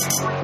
Thank you.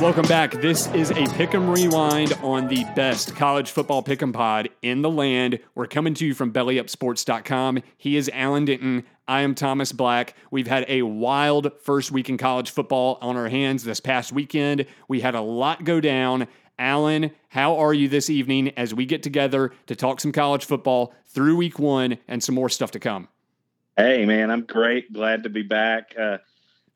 Welcome back. This is a Pick'em Rewind on the best college football Pick'em pod in the land. We're coming to you from BellyUpSports.com. He is Alan Denton. I am Thomas Black. We've had a wild first week in college football on our hands this past weekend. We had a lot go down. Alan, how are you this evening as we get together to talk some college football through week one and some more stuff to come? Hey, man, I'm great. Glad to be back. Uh,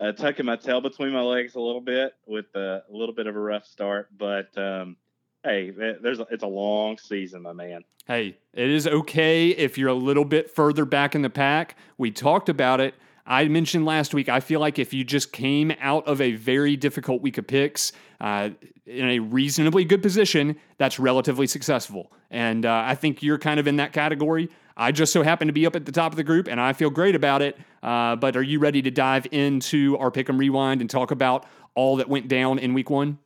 uh, tucking my tail between my legs a little bit with a, a little bit of a rough start, but um, hey, there's a, it's a long season, my man. Hey, it is okay if you're a little bit further back in the pack. We talked about it. I mentioned last week, I feel like if you just came out of a very difficult week of picks uh, in a reasonably good position, that's relatively successful. And uh, I think you're kind of in that category. I just so happen to be up at the top of the group, and I feel great about it. Uh, but are you ready to dive into our pick and rewind and talk about all that went down in week one?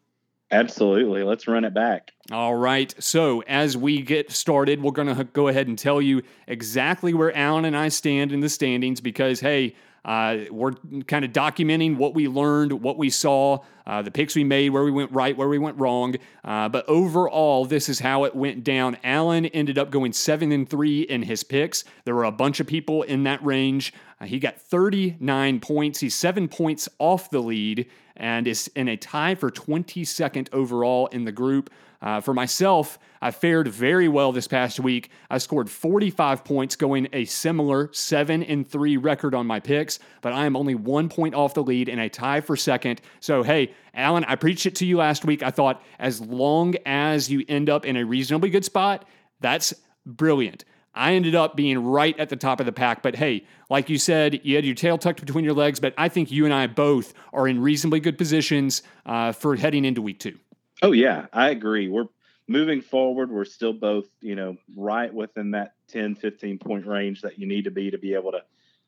Absolutely. Let's run it back. All right. So, as we get started, we're going to go ahead and tell you exactly where Alan and I stand in the standings because, hey, uh, we're kind of documenting what we learned, what we saw, uh, the picks we made, where we went right, where we went wrong. Uh, but overall, this is how it went down. Alan ended up going seven and three in his picks. There were a bunch of people in that range. Uh, he got 39 points. He's seven points off the lead and is in a tie for 22nd overall in the group. Uh, for myself, I fared very well this past week. I scored 45 points, going a similar 7 and 3 record on my picks, but I am only one point off the lead and a tie for second. So, hey, Alan, I preached it to you last week. I thought as long as you end up in a reasonably good spot, that's brilliant. I ended up being right at the top of the pack. But hey, like you said, you had your tail tucked between your legs. But I think you and I both are in reasonably good positions uh, for heading into week two. Oh, yeah, I agree. We're moving forward. We're still both, you know, right within that 10, 15 point range that you need to be to be able to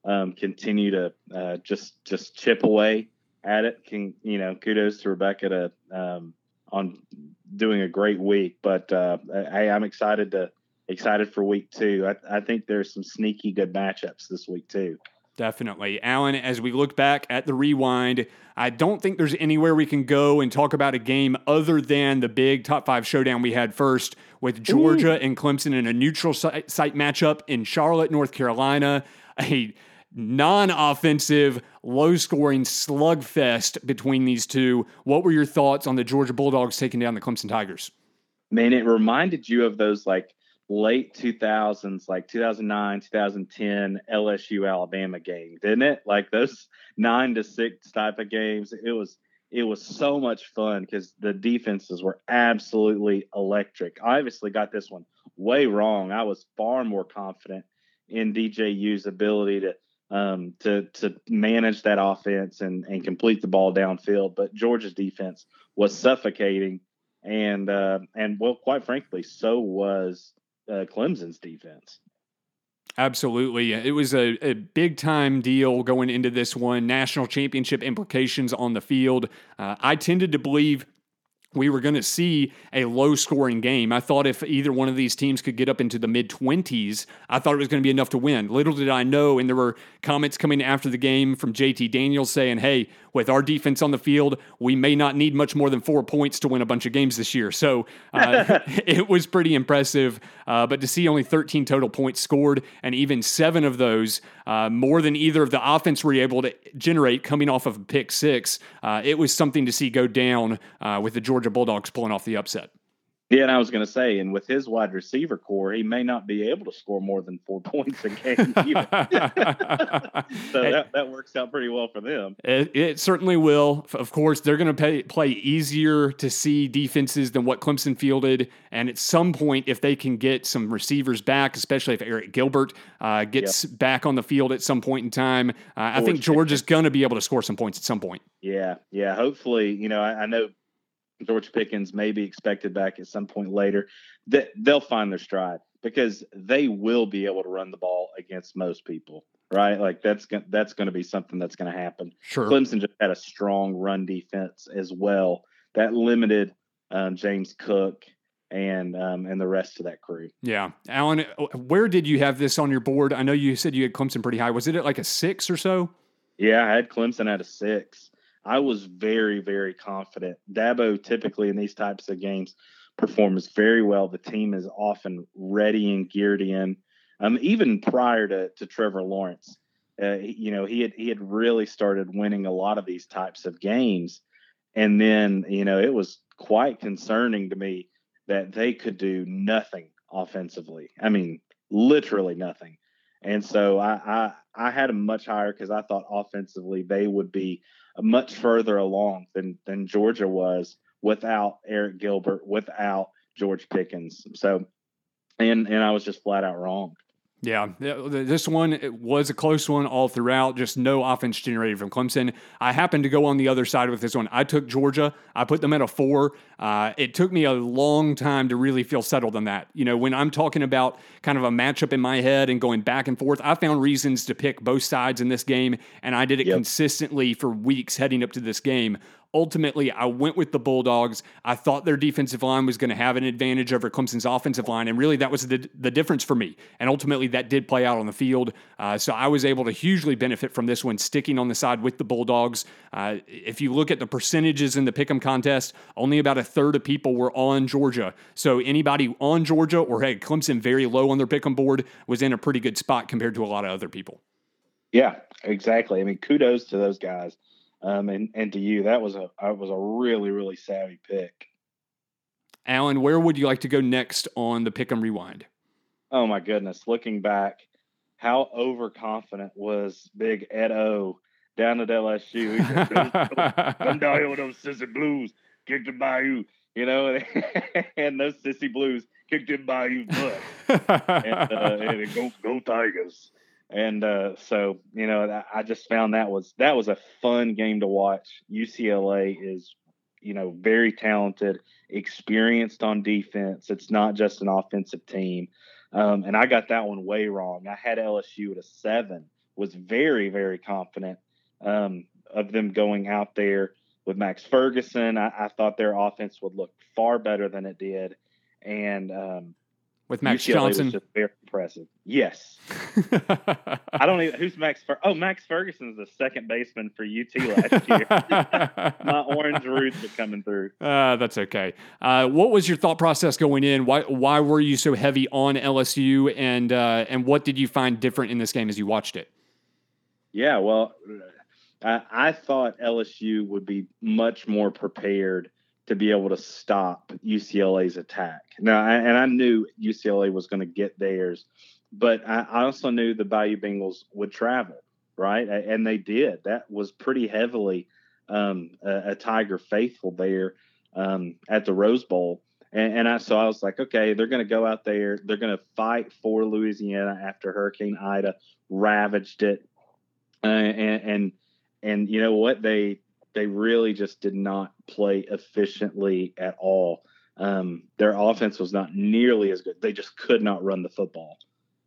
um, continue to uh, just just chip away at it. Can you know? Kudos to Rebecca to um, on doing a great week. But uh, I, I'm excited to excited for week two. I, I think there's some sneaky good matchups this week too. Definitely. Alan, as we look back at the rewind, I don't think there's anywhere we can go and talk about a game other than the big top five showdown we had first with Georgia Ooh. and Clemson in a neutral site, site matchup in Charlotte, North Carolina. A non offensive, low scoring slugfest between these two. What were your thoughts on the Georgia Bulldogs taking down the Clemson Tigers? Man, it reminded you of those like late 2000s, like 2009, 2010 LSU Alabama game, didn't it? Like those nine to six type of games. It was it was so much fun because the defenses were absolutely electric. I obviously got this one way wrong. I was far more confident in DJU's ability to um, to to manage that offense and and complete the ball downfield. But Georgia's defense was suffocating, and uh, and well, quite frankly, so was uh, Clemson's defense. Absolutely. It was a, a big time deal going into this one. National championship implications on the field. Uh, I tended to believe we were going to see a low scoring game. I thought if either one of these teams could get up into the mid 20s, I thought it was going to be enough to win. Little did I know, and there were comments coming after the game from JT Daniels saying, hey, with our defense on the field, we may not need much more than four points to win a bunch of games this year. So uh, it was pretty impressive. Uh, but to see only 13 total points scored, and even seven of those, uh, more than either of the offense were able to generate coming off of a pick six, uh, it was something to see go down uh, with the Georgia Bulldogs pulling off the upset. Yeah, and I was going to say, and with his wide receiver core, he may not be able to score more than four points a game. so that, that works out pretty well for them. It, it certainly will. Of course, they're going to play easier to see defenses than what Clemson fielded. And at some point, if they can get some receivers back, especially if Arik Gilbert uh, gets yep. back on the field at some point in time, uh, I think George is going to be able to score some points at some point. Yeah, yeah. Hopefully, you know, I, I know George Pickens may be expected back at some point later, that they'll find their stride because they will be able to run the ball against most people, right? Like that's that's going to be something that's going to happen. Sure. Clemson just had a strong run defense as well that limited um, James Cook and um, and the rest of that crew. Yeah, Alan, where did you have this on your board? I know you said you had Clemson pretty high. Was it at like a six or so? Yeah, I had Clemson at a six. I was very, very confident. Dabo typically in these types of games performs very well. The team is often ready and geared in. Um, even prior to, to Trevor Lawrence, uh, you know, he had he had really started winning a lot of these types of games, and then you know it was quite concerning to me that they could do nothing offensively. I mean, literally nothing. And so I I, I had them much higher because I thought offensively they would be much further along than than Georgia was without Arik Gilbert, without George Pickens. So, and and I was just flat out wrong. Yeah, this one it was a close one all throughout. Just no offense generated from Clemson. I happened to go on the other side with this one. I took Georgia. I put them at a four. Uh, it took me a long time to really feel settled on that. You know, when I'm talking about kind of a matchup in my head and going back and forth, I found reasons to pick both sides in this game, and I did it yep. consistently for weeks heading up to this game ultimately, I went with the Bulldogs. I thought their defensive line was going to have an advantage over Clemson's offensive line, and really that was the, the difference for me. And ultimately, that did play out on the field. Uh, so I was able to hugely benefit from this one, sticking on the side with the Bulldogs. Uh, if you look at the percentages in the Pick'em contest, only about a third of people were on Georgia. So anybody on Georgia or had Clemson very low on their Pick'em board was in a pretty good spot compared to a lot of other people. Yeah, exactly. I mean, kudos to those guys. Um, and and to you, that was a that was a really really savvy pick. Alan, where would you like to go next on the pick and rewind? Oh my goodness! Looking back, how overconfident was Big Ed O down at LSU? Come down here with those sissy blues, kicked it by you, you know, and those sissy blues kicked it by you butt, and, uh, and go go Tigers and uh, so you know I just found that was that was a fun game to watch. UCLA is you know very talented, experienced on defense. It's not just an offensive team, um, and I got that one way wrong. I had LSU at a seven. Was very very confident um, of them going out there with Max Ferguson. I, I, thought their offense would look far better than it did, and um, with Max UCLA Johnson. Just very impressive. Yes. I don't even who's Max. Fer- oh, Max Ferguson's the second baseman for UT last year. My orange roots are coming through. Uh, that's okay. Uh, what was your thought process going in? Why why were you so heavy on LSU, and uh, and what did you find different in this game as you watched it? Yeah, well, I, I thought LSU would be much more prepared to be able to stop UCLA's attack. Now, and I knew UCLA was going to get theirs, but I, I also knew the Bayou Bengals would travel, right? And they did. That was pretty heavily um, a, a, Tiger faithful there um, at the Rose Bowl. And, and I so I was like, okay, they're going to go out there. They're going to fight for Louisiana after Hurricane Ida ravaged it. Uh, and, and and you know what they they really just did not play efficiently at all. Um, their offense was not nearly as good. They just could not run the football,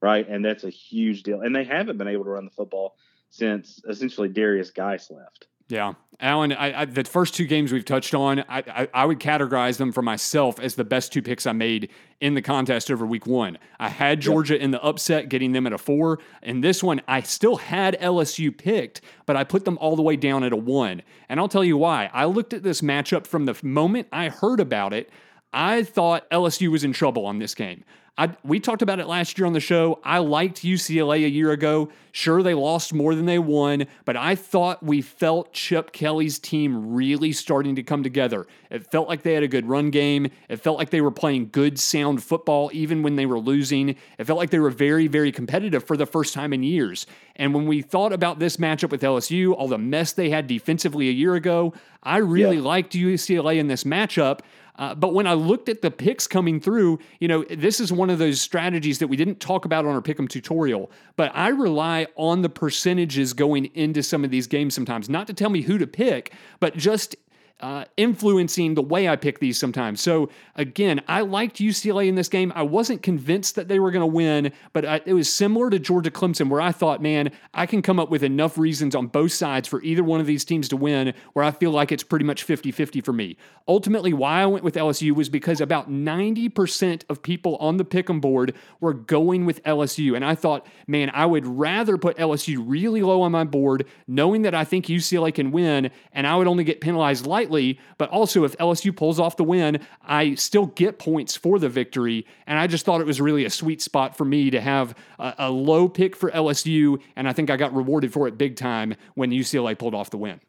right? And that's a huge deal. And they haven't been able to run the football since essentially Derrius Guice left. Yeah, Alan. I, I, the first two games we've touched on, I, I, I, would categorize them for myself as the best two picks I made in the contest over Week One. I had Georgia yep. in the upset, getting them at a four. And this one, I still had LSU picked, but I put them all the way down at a one. And I'll tell you why. I looked at this matchup from the moment I heard about it. I thought LSU was in trouble on this game. I, we talked about it last year on the show. I liked UCLA a year ago. Sure, they lost more than they won, but I thought we felt Chip Kelly's team really starting to come together. It felt like they had a good run game. It felt like they were playing good, sound football, even when they were losing. It felt like they were very, very competitive for the first time in years. And when we thought about this matchup with LSU, all the mess they had defensively a year ago, I really yeah. liked UCLA in this matchup. Uh, but when I looked at the picks coming through, you know, this is one of those strategies that we didn't talk about on our pick'em tutorial. But I rely on the percentages going into some of these games sometimes, not to tell me who to pick, but just uh, influencing the way I pick these sometimes. So again, I liked UCLA in this game. I wasn't convinced that they were going to win, but I, it was similar to Georgia Clemson, where I thought, man, I can come up with enough reasons on both sides for either one of these teams to win, where I feel like it's pretty much 50 50 for me. Ultimately, why I went with LSU was because about 90% of people on the pick'em board were going with LSU. And I thought, man, I would rather put LSU really low on my board, knowing that I think UCLA can win, and I would only get penalized lightly slightly, but also if LSU pulls off the win, I still get points for the victory. And I just thought it was really a sweet spot for me to have a, a low pick for LSU. And I think I got rewarded for it big time when UCLA pulled off the win.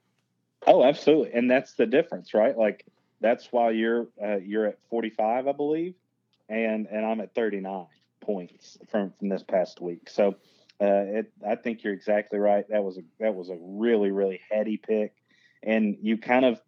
Oh, absolutely. And that's the difference, right? Like that's why you're uh, you're at 45, I believe, and and I'm at 39 points from from this past week. So uh, it, I think you're exactly right. That was a that was a really really heady pick, and you kind of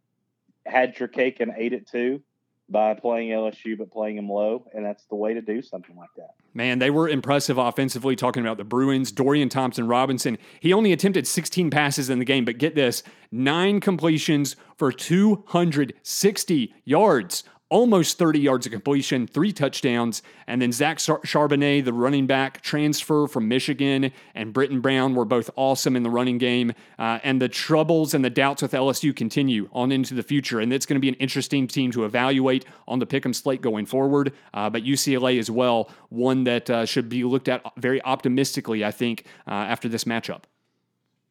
had your cake and ate it too by playing LSU but playing them low, and that's the way to do something like that. Man, they were impressive offensively. Talking about the Bruins, Dorian Thompson Robinson, he only attempted 16 passes in the game, but get this: nine completions for 260 yards almost 30 yards of completion, three touchdowns. And then Zach Charbonnet, the running back transfer from Michigan, and Brittain Brown were both awesome in the running game. Uh, and the troubles and the doubts with LSU continue on into the future. And it's going to be an interesting team to evaluate on the pick'em slate going forward. Uh, but UCLA as well, one that uh, should be looked at very optimistically, I think, uh, after this matchup.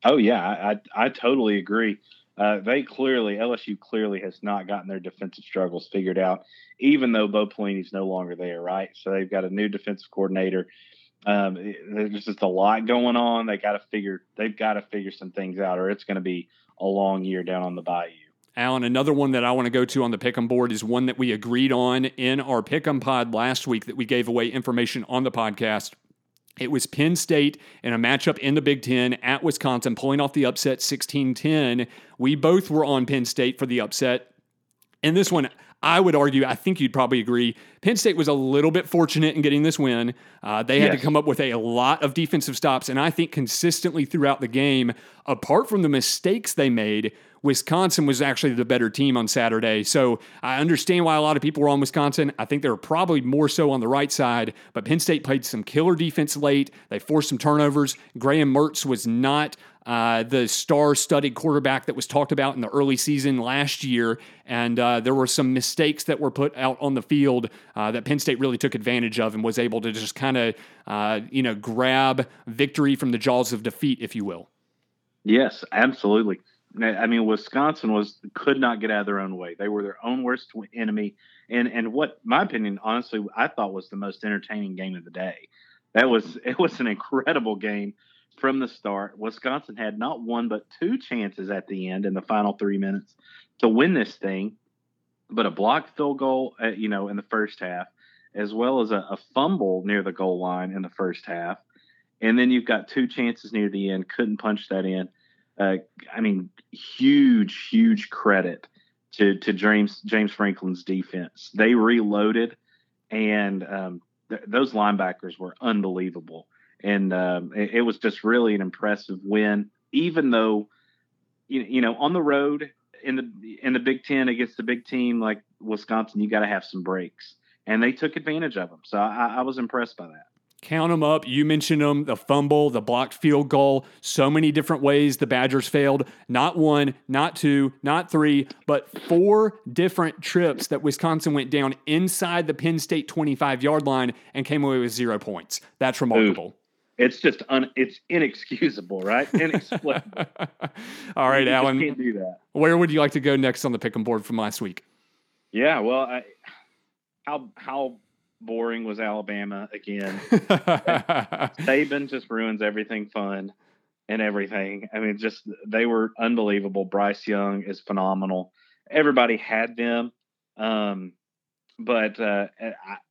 Oh, yeah, I, I totally agree. Uh, they clearly LSU clearly has not gotten their defensive struggles figured out, even though Bo Pelini's no longer there, right? So they've got a new defensive coordinator. Um, there's just a lot going on. They got to figure they've got to figure some things out, or it's going to be a long year down on the bayou. Alan, another one that I want to go to on the pick'em board is one that we agreed on in our pick'em pod last week that we gave away information on the podcast. It was Penn State in a matchup in the Big Ten at Wisconsin, pulling off the upset 16 10. We both were on Penn State for the upset. In this one, I would argue, I think you'd probably agree, Penn State was a little bit fortunate in getting this win. Uh, they had yes. to come up with a lot of defensive stops, and I think consistently throughout the game, apart from the mistakes they made, Wisconsin was actually the better team on Saturday. So I understand why a lot of people were on Wisconsin. I think they were probably more so on the right side, but Penn State played some killer defense late. They forced some turnovers. Graham Mertz was not uh, the star studded quarterback that was talked about in the early season last year. And uh, there were some mistakes that were put out on the field uh, that Penn State really took advantage of and was able to just kind of, uh, you know, grab victory from the jaws of defeat, if you will. Yes, absolutely. I mean, Wisconsin was could not get out of their own way. They were their own worst enemy, and and what my opinion, honestly, I thought was the most entertaining game of the day. That was it was an incredible game from the start. Wisconsin had not one but two chances at the end in the final three minutes to win this thing, but a blocked field goal, uh, you know, in the first half, as well as a, a fumble near the goal line in the first half, and then you've got two chances near the end, couldn't punch that in uh, I mean, huge, huge credit to to James James Franklin's defense. They reloaded, and um, th- those linebackers were unbelievable. And um, it, it, was just really an impressive win, even though you, you know on the road in the in the Big Ten against the big team like Wisconsin, you got to have some breaks, and they took advantage of them. So I, I was impressed by that. Count them up. You mentioned them the fumble, the blocked field goal, so many different ways the Badgers failed. Not one, not two, not three, but four different trips that Wisconsin went down inside the Penn State 25 yard line and came away with zero points. That's remarkable. Ooh it's just un, it's inexcusable, right? Inexplicable. All right, you Alan. Can't do that. Where would you like to go next on the pick 'em board from last week? Yeah, well, I how how boring was Alabama again? Saban just ruins everything fun and everything. I mean, just they were unbelievable. Bryce Young is phenomenal. Everybody had them. Um, but uh,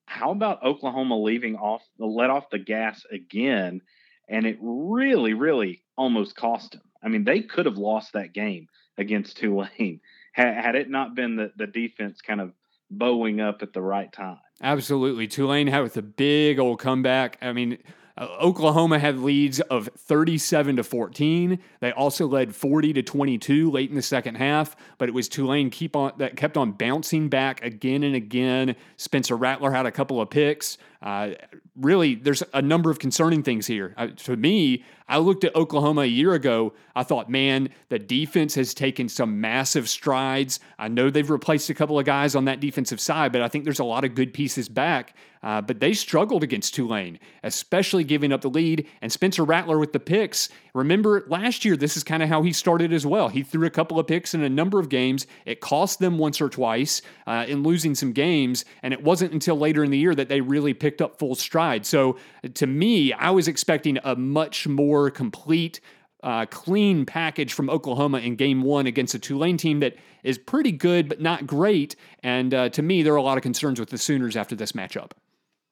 how about Oklahoma leaving off, let off the gas again? And it really, really almost cost them. I mean, they could have lost that game against Tulane had, had it not been the, the defense kind of bowing up at the right time. Absolutely. Tulane had with a big old comeback. I mean, uh, Oklahoma had leads of 37 to 14. They also led 40 to 22 late in the second half, but it was Tulane keep on that kept on bouncing back again and again. Spencer Rattler had a couple of picks. Uh, really, there's a number of concerning things here. Uh, to me, I looked at Oklahoma a year ago. I thought, man, the defense has taken some massive strides. I know they've replaced a couple of guys on that defensive side, but I think there's a lot of good pieces back. Uh, but they struggled against Tulane, especially giving up the lead. And Spencer Rattler with the picks. Remember last year, this is kind of how he started as well. He threw a couple of picks in a number of games. It cost them once or twice uh, in losing some games. And it wasn't until later in the year that they really picked up full stride. So to me, I was expecting a much more complete uh, clean package from Oklahoma in game one against a Tulane team that is pretty good, but not great. And uh, to me, there are a lot of concerns with the Sooners after this matchup.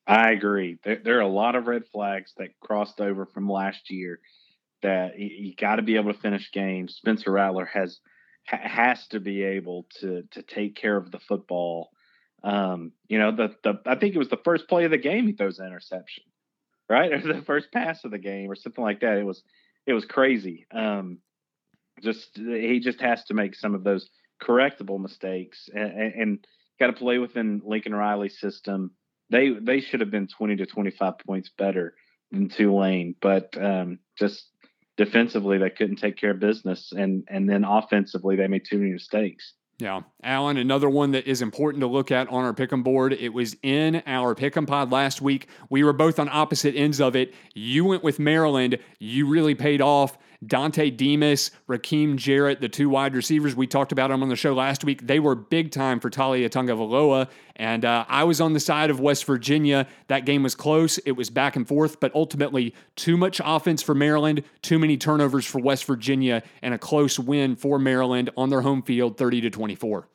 I agree. There, there, are a lot of red flags that crossed over from last year. That you, got to be able to finish games. Spencer Rattler has ha, has to be able to to take care of the football. Um, you know, the the I think it was the first play of the game he throws an interception, right, or the first pass of the game, or something like that. It was it was crazy. Um, just he just has to make some of those correctable mistakes and, and, got to play within Lincoln Riley's system they they should have been 20 to 25 points better than Tulane, but um, just defensively they couldn't take care of business, and and then offensively they made too many mistakes. Yeah. Alan, another one that is important to look at on our pick'em board. It was in our pick'em pod last week. We were both on opposite ends of it. You went with Maryland. You really paid off. Dontay Demus, Rakim Jarrett, the two wide receivers, we talked about them on the show last week. They were big time for Taulia Tagovailoa. And uh, I was on the side of West Virginia. That game was close. It was back and forth, but ultimately, too much offense for Maryland, too many turnovers for West Virginia, and a close win for Maryland on their home field, 30 to 24.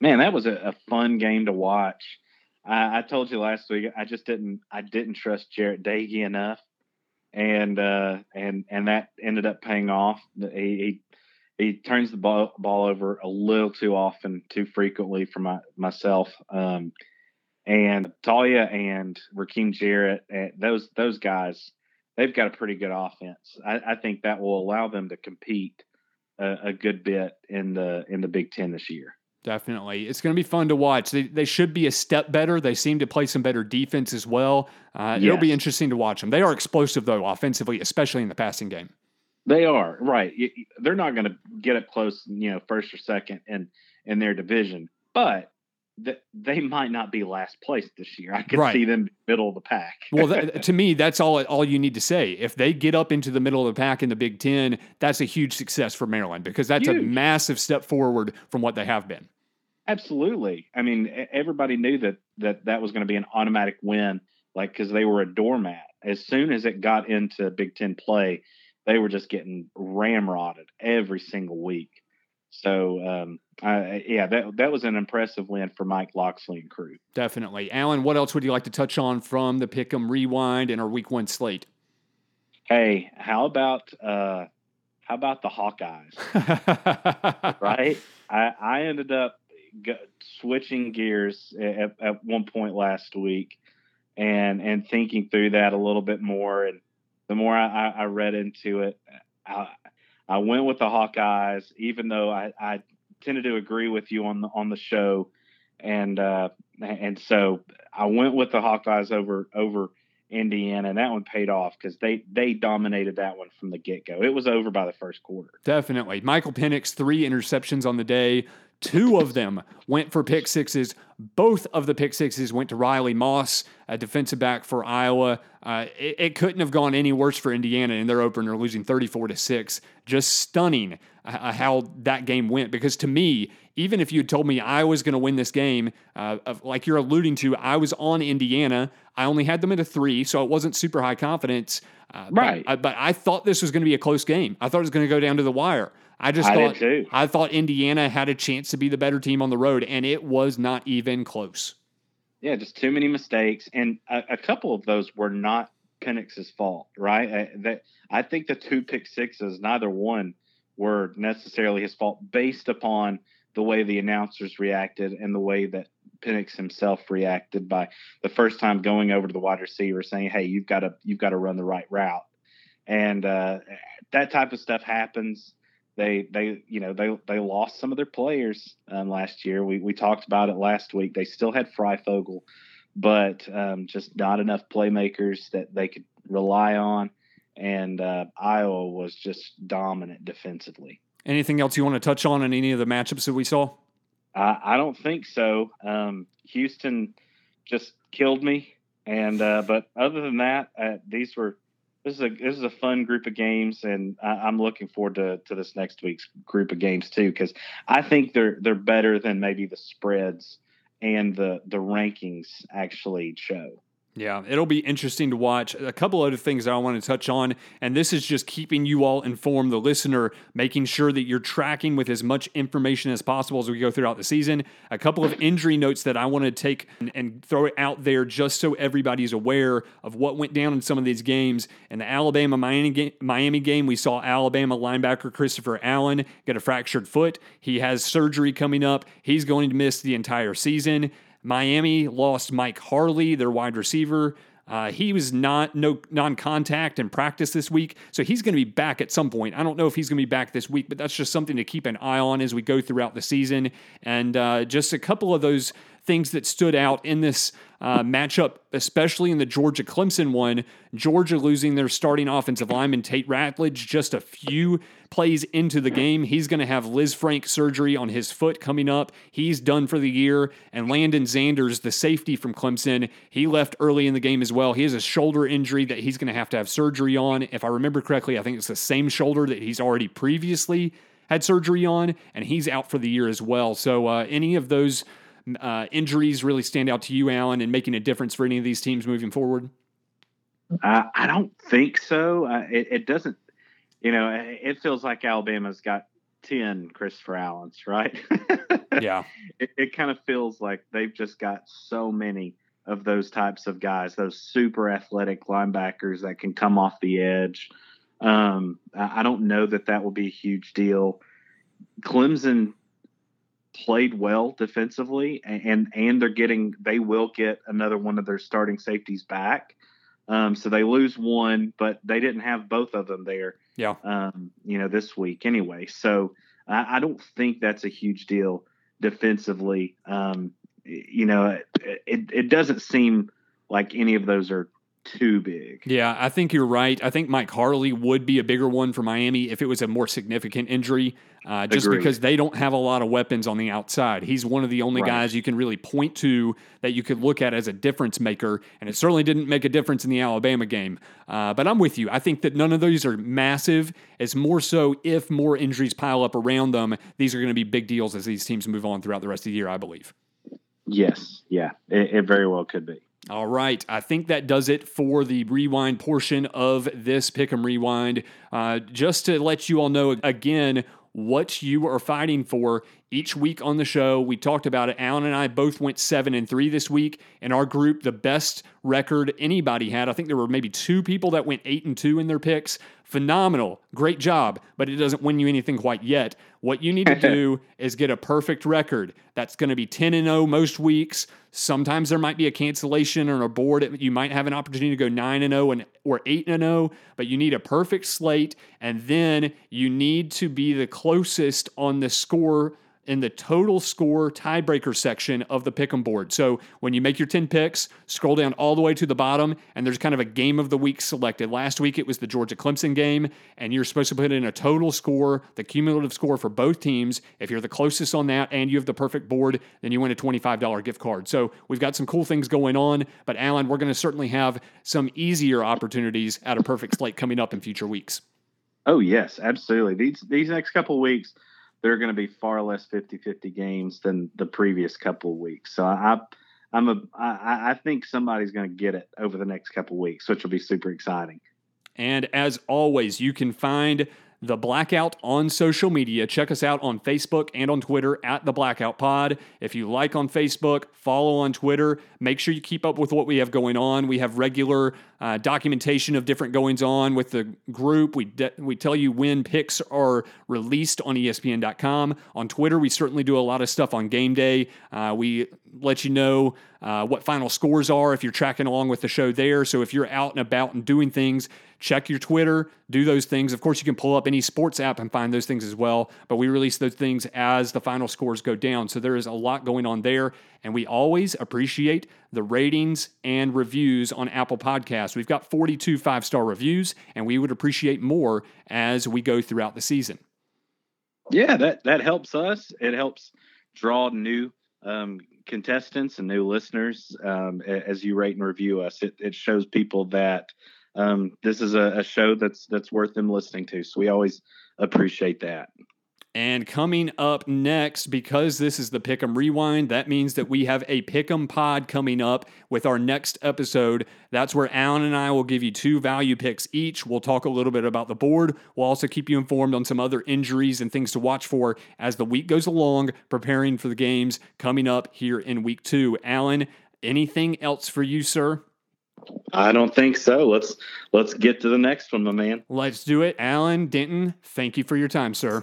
Man, that was a, a fun game to watch. I, I, told you last week I just didn't I didn't trust Jarrett Doege enough and uh, and and that ended up paying off. He he, he turns the ball, ball over a little too often, too frequently for my myself. Um, and Taulia and Rakim Jarrett, eh, those those guys, they've got a pretty good offense. I, I think that will allow them to compete a, a good bit in the in the Big Ten this year. Definitely. It's going to be fun to watch. They, they should be a step better. They seem to play some better defense as well. Uh, yes. It'll be interesting to watch them. They are explosive, though, offensively, especially in the passing game. They are, right. They're not going to get up close, you know, first or second in, in their division, but they might not be last place this year. I could right. see them middle of the pack. well, that, to me, that's all all you need to say. If they get up into the middle of the pack in the Big Ten, that's a huge success for Maryland because that's huge. a massive step forward from what they have been. Absolutely. I mean, everybody knew that that that was going to be an automatic win, like because they were a doormat. As soon as it got into Big Ten play, they were just getting ramrodded every single week. So, um, I, yeah, that that was an impressive win for Mike Locksley and crew. Definitely, Alan. What else would you like to touch on from the Pick'em Rewind and our Week One slate? Hey, how about uh, how about the Hawkeyes? right? I, I ended up switching gears at, at one point last week and and thinking through that a little bit more and the more I, I read into it I, I went with the Hawkeyes even though I, I tended to agree with you on the on the show and uh, and so I went with the Hawkeyes over over Indiana, and that one paid off because they they dominated that one from the get go. It was over by the first quarter. Definitely, Michael Penix three interceptions on the day, Two of them went for pick sixes. Both of the pick sixes went to Riley Moss, a defensive back for Iowa. Uh, it, it, couldn't have gone any worse for Indiana in their opener, losing 34 to 6. Just stunning uh, how that game went. Because to me, even if you had told me I was going to win this game, uh, like you're alluding to, I was on Indiana. I only had them at a three, so it wasn't super high confidence. Uh, right. But, but, I thought this was going to be a close game. I thought it was going to go down to the wire. I just I thought I thought Indiana had a chance to be the better team on the road, and it was not even close. Yeah, just too many mistakes, and a, a couple of those were not Penix's fault, right? I, that I think the two pick sixes, neither one were necessarily his fault, based upon the way the announcers reacted and the way that Penix himself reacted by the first time going over to the wide receiver saying, "Hey, you've got to you've got to run the right route," and uh, that type of stuff happens. They they you know they they lost some of their players um, last year. We we talked about it last week. They still had Fryfogle, but um, just not enough playmakers that they could rely on. And uh, Iowa was just dominant defensively. Anything else you want to touch on in any of the matchups that we saw? I, I don't think so. Um, Houston just killed me, and uh, but other than that, uh, these were this is a this is a fun group of games, and I, am looking forward to to this next week's group of games too, because I think they're they're better than maybe the spreads and the the rankings actually show. Yeah, it'll be interesting to watch. A couple other things I want to touch on, and this is just keeping you all informed, the listener, making sure that you're tracking with as much information as possible as we go throughout the season. A couple of injury notes that I want to take and, and throw it out there just so everybody's aware of what went down in some of these games. In the Alabama Miami game, Miami game, we saw Alabama linebacker Christopher Allen get a fractured foot. He has surgery coming up. He's going to miss the entire season. Miami lost Mike Harley, their wide receiver. Uh, he was not no non-contact in practice this week, so he's going to be back at some point. I don't know if he's going to be back this week, but that's just something to keep an eye on as we go throughout the season. And uh, just a couple of those things that stood out in this uh, matchup, especially in the Georgia Clemson one. Georgia losing their starting offensive lineman, Tate Ratledge, just a few plays into the game. He's going to have Liz Lisfranc surgery on his foot coming up. He's done for the year. And Lannden Zanders, the safety from Clemson, he left early in the game as well. He has a shoulder injury that he's going to have to have surgery on. If I remember correctly, I think it's the same shoulder that he's already previously had surgery on, and he's out for the year as well. So, uh, any of those uh, injuries really stand out to you, Alan, and making a difference for any of these teams moving forward? Uh, I don't think so. Uh, it, it, doesn't. You know, it feels like Alabama's got ten Christopher Allens, right? yeah. It, it kind of feels like they've just got so many of those types of guys, those super athletic linebackers that can come off the edge. Um, I don't know that that will be a huge deal. Clemson played well defensively, and and they're getting they will get another one of their starting safeties back. Um, so they lose one, but they didn't have both of them there. Yeah. Um, you know, this week anyway. So I, I, don't think that's a huge deal defensively. Um, you know, it, it, it doesn't seem like any of those are too big. Yeah, I think you're right. I think Mike Harley would be a bigger one for Miami if it was a more significant injury, uh, just Agreed. because they don't have a lot of weapons on the outside. He's one of the only right. guys you can really point to that you could look at as a difference maker, and it certainly didn't make a difference in the Alabama game. Uh, but I'm with you. I think that none of those are massive. It's more so if more injuries pile up around them, these are going to be big deals as these teams move on throughout the rest of the year, I believe. Yes, yeah, it, it very well could be. All right. I think that does it for the rewind portion of this Pick'em Rewind. Uh, just to let you all know again what you are fighting for each week on the show. We talked about it. Alan and I both went seven and three this week. In our group, the best record anybody had. I think there were maybe two people that went eight and two in their picks. Phenomenal. Great job, but it doesn't win you anything quite yet. What you need to do is get a perfect record. That's going to be 10 and 0 most weeks. Sometimes there might be a cancellation or a board. You might have an opportunity to go 9 and 0 and or 8 and 0, but you need a perfect slate and then you need to be the closest on the score in the total score tiebreaker section of the pick'em board. So when you make your 10 picks, scroll down all the way to the bottom, and there's kind of a game of the week selected. Last week it was the Georgia Clemson game, and you're supposed to put in a total score, the cumulative score for both teams. If you're the closest on that and you have the perfect board, then you win a $25 gift card. So we've got some cool things going on, but Alan, we're going to certainly have some easier opportunities at a perfect slate coming up in future weeks. Oh yes, absolutely. These these next couple weeks, they're going to be far less 50-50 games than the previous couple of weeks. So I, I'm a I, I think somebody's going to get it over the next couple of weeks, which will be super exciting. And as always, you can find the Blackout on social media. Check us out on Facebook and on Twitter at the Blackout Pod. If you like on Facebook, follow on Twitter. Make sure you keep up with what we have going on. We have regular uh, documentation of different goings on with the group. We de- we tell you when picks are released on ESPN.com. On Twitter, we certainly do a lot of stuff on game day. Uh, we let you know uh, what final scores are if you're tracking along with the show there. So if you're out and about and doing things, check your Twitter, do those things. Of course, you can pull up any sports app and find those things as well, but we release those things as the final scores go down. So there is a lot going on there. And we always appreciate the ratings and reviews on Apple Podcasts. We've got 42 five star reviews, and we would appreciate more as we go throughout the season. Yeah, that, that helps us. It helps draw new um, contestants and new listeners um, as you rate and review us. It, it shows people that um, this is a, a, show that's that's worth them listening to. So we always appreciate that. And coming up next, because this is the Pick'em Rewind, that means that we have a Pick'em Pod coming up with our next episode. That's where Alan and I will give you two value picks each. We'll talk a little bit about the board. We'll also keep you informed on some other injuries and things to watch for as the week goes along, preparing for the games coming up here in week two. Alan, anything else for you, sir? I don't think so. Let's let's get to the next one, my man. Let's do it. Alan Denton, thank you for your time, sir.